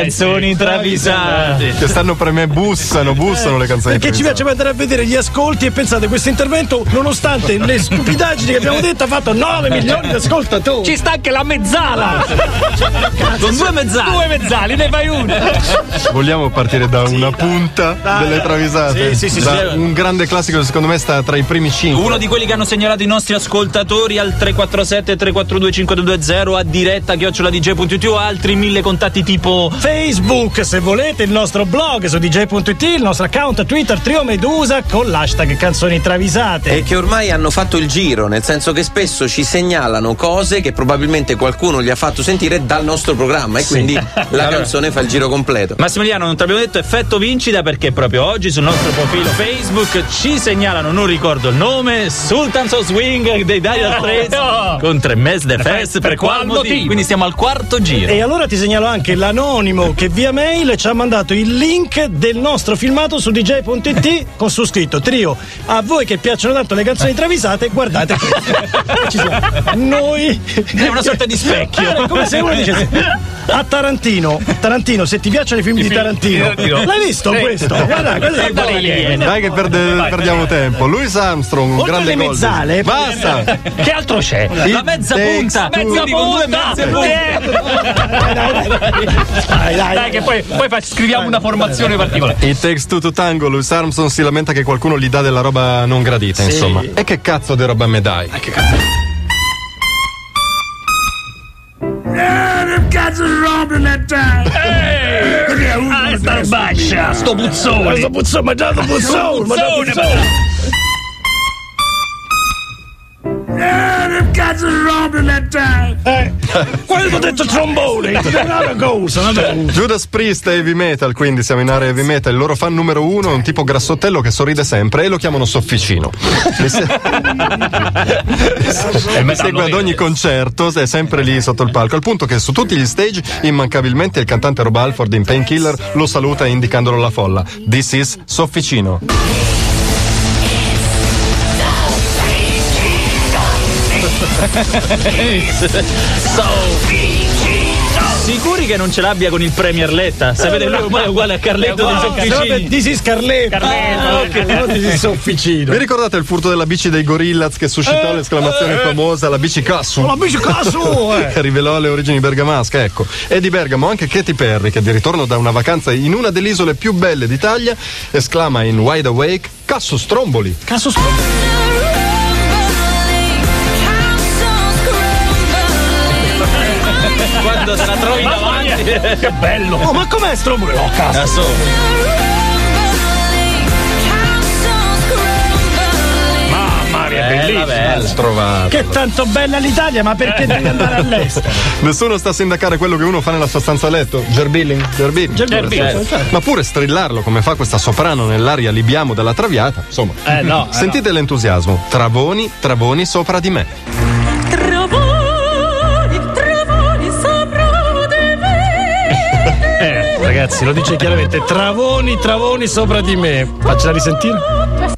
Canzoni travisate. Che stanno per me, bussano, bussano le canzoni. Perché ci piace andare a vedere gli ascolti e pensate, questo intervento, nonostante le stupidaggini che abbiamo detto, ha fatto 9 milioni di ascoltatori. Ci sta anche la mezzala. Con due mezzali. Due mezzali, ne fai una. Vogliamo partire da una punta delle travisate? Sì, sì, sì, Da sì. Un grande classico che secondo me sta tra i primi cinque. Uno di quelli che hanno segnalato i nostri ascoltatori al 347 342 5220 a diretta chioccioladj.it o altri mille contatti tipo Facebook, se volete, il nostro blog su dj.it, il nostro account Twitter Trio Medusa con l'hashtag canzoni travisate. E che ormai hanno fatto il giro, nel senso che spesso ci segnalano cose che probabilmente qualcuno gli ha fatto sentire dal nostro programma e quindi la canzone fa il giro completo. Massimiliano, non ti abbiamo detto effetto vincita perché proprio oggi sul nostro profilo Facebook ci segnalano, non ricordo il nome, Sultans of Swing dei Dire Straits con tre mesi de fest per, qual motivo? Quindi stiamo al quarto giro. E allora ti segnalo anche l'anonimo che via mail ci ha mandato il link del nostro filmato su dj.it con su scritto trio. A voi che piacciono tanto le canzoni travisate, guardate questo. Ci siamo. Noi. È una sorta di specchio. È come se uno dicesse a Tarantino, Tarantino, se ti piacciono i film di Tarantino, l'hai visto questo? Guarda, questo è eh. Dai che perde- perdiamo tempo. Louis Armstrong, un Oltre grande alle gol. mezzale, Basta. Che altro c'è? La mezza punta. Mezza punta. punte. Dai, dai, Dai, che poi, poi fa- scriviamo una formazione particolare. It takes two to tango. Louis Armstrong si lamenta che qualcuno gli dà della roba non gradita, insomma. E che cazzo di roba me dai? Нас жаби летають! Ей! Ай, старбаща! Сто бутсовий! Забутсовий, да, забутсовий! Забутсовий! Eh, quello ho detto trombone, una cosa, una cosa. Judas Priest è heavy metal, quindi siamo in area heavy metal. Il loro fan numero uno è un tipo grassottello che sorride sempre e lo chiamano Sofficino. Mi, se- Mi segue ad ogni concerto, è sempre lì sotto il palco. Al punto che su tutti gli stage, immancabilmente il cantante Rob Alford in Painkiller lo saluta indicandolo alla folla. This is Sofficino. Sicuri che non ce l'abbia con il Premier Letta? Sapete, lui ormai è uguale a Carletto dei Sofficini. This is Carletto. Carletto. Ah, this is Sofficino. Vi ricordate il furto della bici dei Gorillaz che suscitò l'esclamazione famosa la bici Cassu? La bici Cassu, eh. che rivelò le origini bergamasche, ecco. E di Bergamo anche Katy Perry, che di ritorno da una vacanza in una delle isole più belle d'Italia, esclama in Wide Awake: Casso Stromboli! Caso sp- Quando te la trovi davanti. Che bello! Oh, ma com'è Stromboli? Oh, cazzo! Mamma mia, bella. Trovato. Che tanto bella l'Italia, ma perché devi andare all'estero? Nessuno sta a sindacare quello che uno fa nella sua stanza a letto. Gerbilling? Gerbilling. Gerbilling, certo. Ma pure strillarlo come fa questa soprano nell'aria libiamo della traviata. Insomma. Eh no. Sentite l'entusiasmo. Travoni, travoni sopra di me. Ragazzi, lo dice chiaramente. Travoni, travoni sopra di me. Faccela risentire.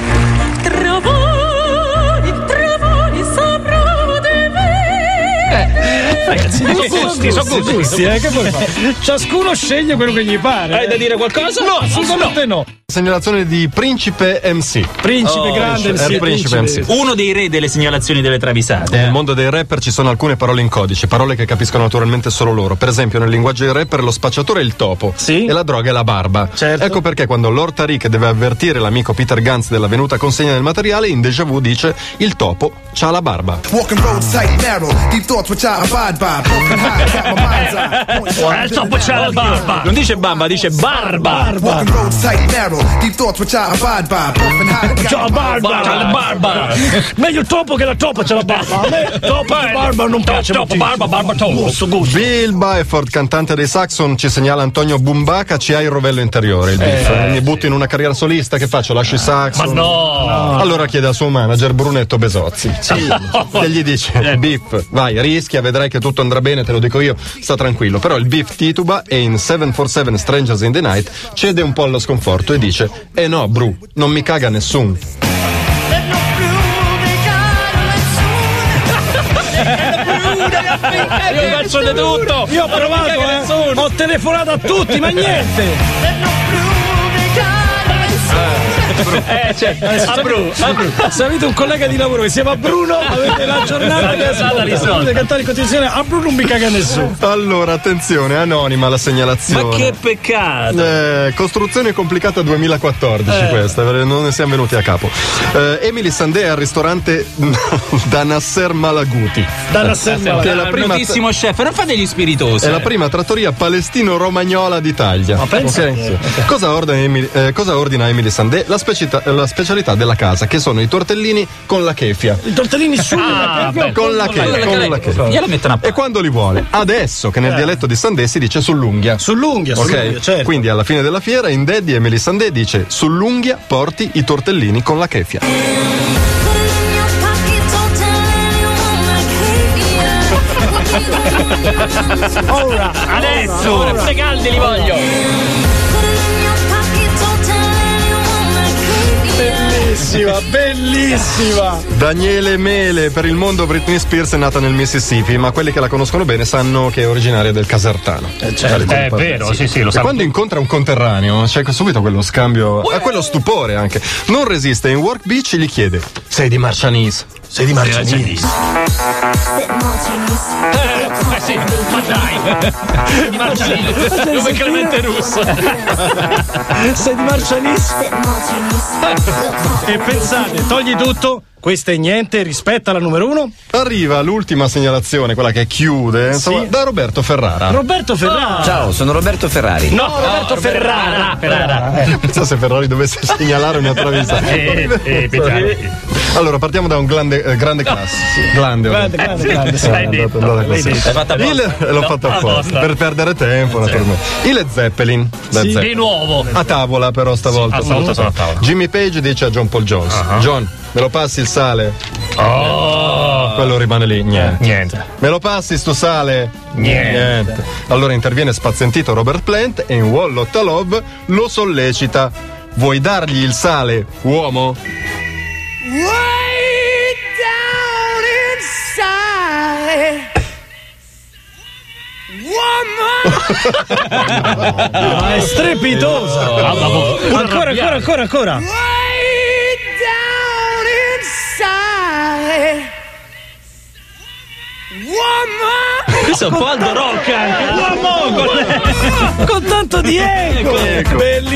Ragazzi, sono gusti, sono gusti, eh, che vuoi fare? Ciascuno sceglie quello che gli pare. Hai da dire qualcosa? No, assolutamente no. Segnalazione di Principe MC. Principe Oh, grande, sì, il principe MC. Uno dei re delle segnalazioni delle travisate. Nel mondo dei rapper ci sono alcune parole in codice, parole che capiscono naturalmente solo loro. Per esempio, nel linguaggio dei rapper lo spacciatore è il topo Sì. e la droga è la barba. Certo. Ecco perché quando Lord Tariq deve avvertire l'amico Peter Guns della venuta consegna del materiale, in Deja Vu dice il topo c'ha la barba. Walking roads tight narrow, deep thoughts which I abide Eh, la barba. Non dice bamba, dice barba. Walking roads tight narrow, deep thoughts which I abide by. Barba. C'ha la barba. Meglio topo che la topa c'ha la barba. A me topo e barba non piace Topo, barba, barba, topo. Gusto, gusto. Bill Byford, cantante dei Saxon, ci segnala Antonio Bumbaca, ci ha il rovello interiore. Il beef. Mi butto in una carriera solista, che faccio? Lascio i Saxon? Ma no. Allora chiede al suo manager Brunetto Besozzi. E gli dice: Beef, vai, rischia, vedrai che tutto andrà bene, te lo dico io, sta tranquillo. Però il beef tituba e in 747 Strangers in the Night cede un po' allo sconforto e dice: Eh no, Bru, non mi caga nessun. Io io faccio di tutto. Io ho provato, eh. nessuno. Ho telefonato a tutti, ma niente. Eh, cioè, a Bru, a Bru. Se avete un collega di lavoro che si chiama Bruno, avete la giornata che giornata risolta. cantare in continuazione. A Bruno non mi caga nessuno. Allora, attenzione, anonima la Ma segnalazione. che peccato. Eh, costruzione complicata 2014 questa, non ne siamo venuti a capo. Eh, Emily Sandé al ristorante da Nasser Malaguti. Da Nasser Che è la prima- notissimo chef, non fate gli spiritosi. È la prima trattoria palestino-romagnola d'Italia. pensa Ok? che- Cosa, ordina Emily, eh, cosa ordina Emily Sandé? La, specita- la specialità della casa, che sono i tortellini con la kefia. I tortellini sulla Ah, beh, Con la con la- kefia. con la- Con la kefia. Gliela mettono a E quando li vuole? Adesso, che nel dialetto di Sandé si dice sull'unghia. Sull'unghia, Ok, sull'unghia, certo. quindi alla fine della fiera in Daddy Emily Sandé dice sull'unghia porti i tortellini con la kefia. Ora, Adesso, ora pure caldi li voglio. Bellissima, bellissima. Daniele Mele, per il mondo Britney Spears è nata nel Mississippi, ma quelli che la conoscono bene sanno che è originaria del Casertano. certo. È vero, sì, sì, lo E sa. quando incontra un conterraneo c'è subito quello scambio, a quello stupore anche. Non resiste, in Work Beach gli chiede: Sei di Marcianis? Sei di Marcianis? Eh sì, ma dai. Di Marcialino. Come Clemente Russo. Sei di Marcianis? E pensate, togli tutto, questo è niente rispetto alla numero uno. Arriva l'ultima segnalazione, quella che chiude, insomma, Sì. da Roberto Ferrara. Roberto Ferrara. Ciao, sono Roberto Ferrari. No, Roberto Ferrara. Ferrara. Pensa se Ferrari dovesse segnalare una traversa. Eh, eh, piano. Allora, partiamo da un grande, eh, grande classe. Grande, Grande, grande, grande. Sì, detto, detto. L'hai fatta. Il- eh, l'ho fatto apposta apposta. per perdere tempo, naturalmente. I Led Zeppelin. Di Zeppelin. nuovo. A tavola, però, stavolta. a stavolta sono a tavola. Jimmy Page dice a John Paul Jones: John, me lo passi il sale? Oh, Quello rimane lì, niente. niente. Me lo passi sto sale? Niente. Allora interviene spazientito Robert Plant e in Wall Love lo sollecita. Vuoi dargli il sale, uomo? Ma è strepitosa. Ancora, ancora, ancora, ancora. Questo è un po' Aldo Rock anche. Uomo! Con tanto di eco. Bellissimo.